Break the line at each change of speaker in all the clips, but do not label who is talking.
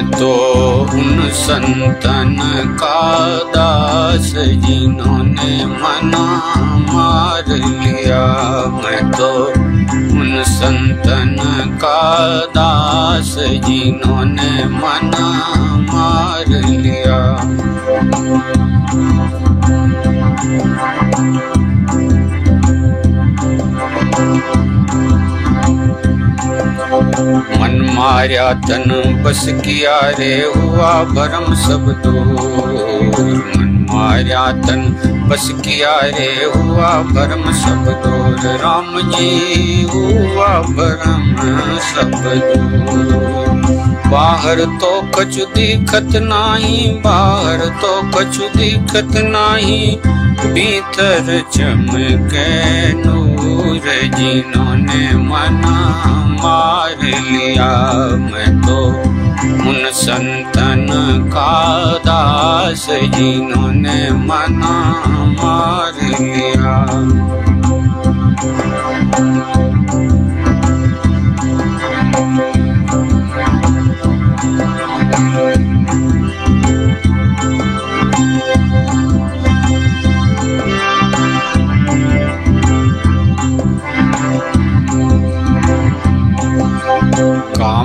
मैं तो उन संतन का दास जिन्होंने मना मार लिया। मैं तो उन संतन का दास जिन्होंने मना मार लिया। माया तन बस किया रे हुआ भरम सब दूर। मन माया तन बस किया रे हुआ भरम सब दूर। राम जी हुआ भरम सब दूर। बाहर तो कछु दिखत नाही, बाहर तो कछु दिखत नाही। भीतर चमके नूर। जिन्होंने मना मार लिया मैं तो उन संतन का दास जिन्होंने मना मार लिया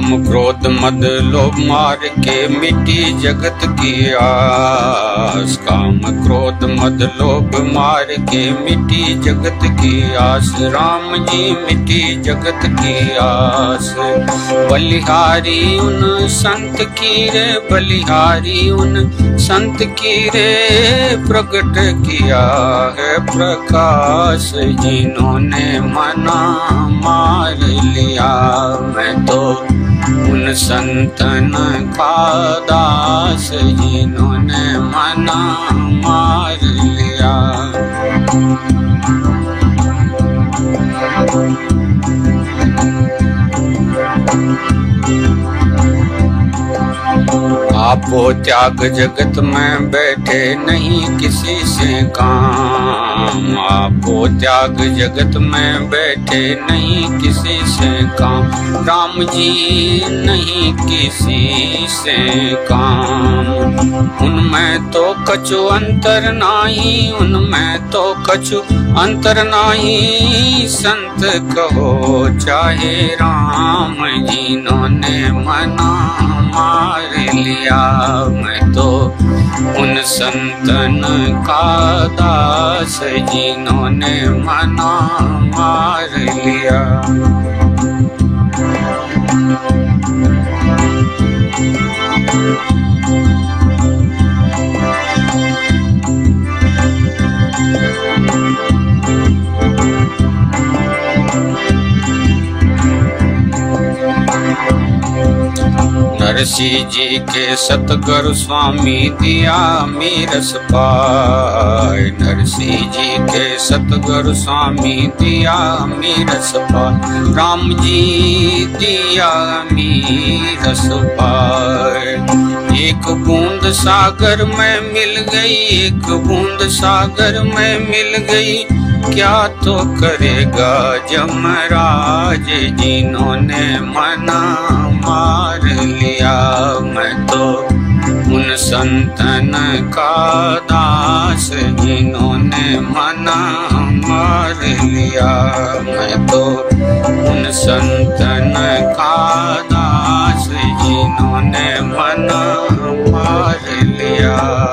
काम क्रोध मद लोभ मार के मिट्टी जगत की आस। काम क्रोध मद लोभ मार के मिट्टी जगत की आस। राम जी मिट्टी जगत की आस। बलिहारी उन संत की रे, बलिहारी उन संत की रे प्रकट किया है प्रकाश। जिन्होंने मना मार लिया, मैं तो उन संतन का दास जिन्होंने मना मार लिया आपो त्याग जगत में बैठे नहीं किसी से काम। आपो त्याग जगत में बैठे नहीं किसी से काम। राम जी नहीं किसी से काम। उनमें तो कछु अंतर नाही, उनमें तो कछु अंतर नाही। संत कहो, चाहे राम जिन्होंने मना मार लिया, मैं तो उन संतन का दास जिन्होंने मना मार लिया। नरसी जी के सतगुरु स्वामी दिया मीरस पाय नरसी जी के सतगुरु स्वामी दिया मीरस पाय राम जी दिया मीरस पाय एक बूंद सागर में मिल गई, एक बूंद सागर में मिल गई। क्या तो करेगा जमराज जिन्होंने मना मार लिया? मैं तो उन संतन का दास जिन्होंने मना मार लिया। मैं तो उन संतन का दास जिन्होंने मना मार लिया।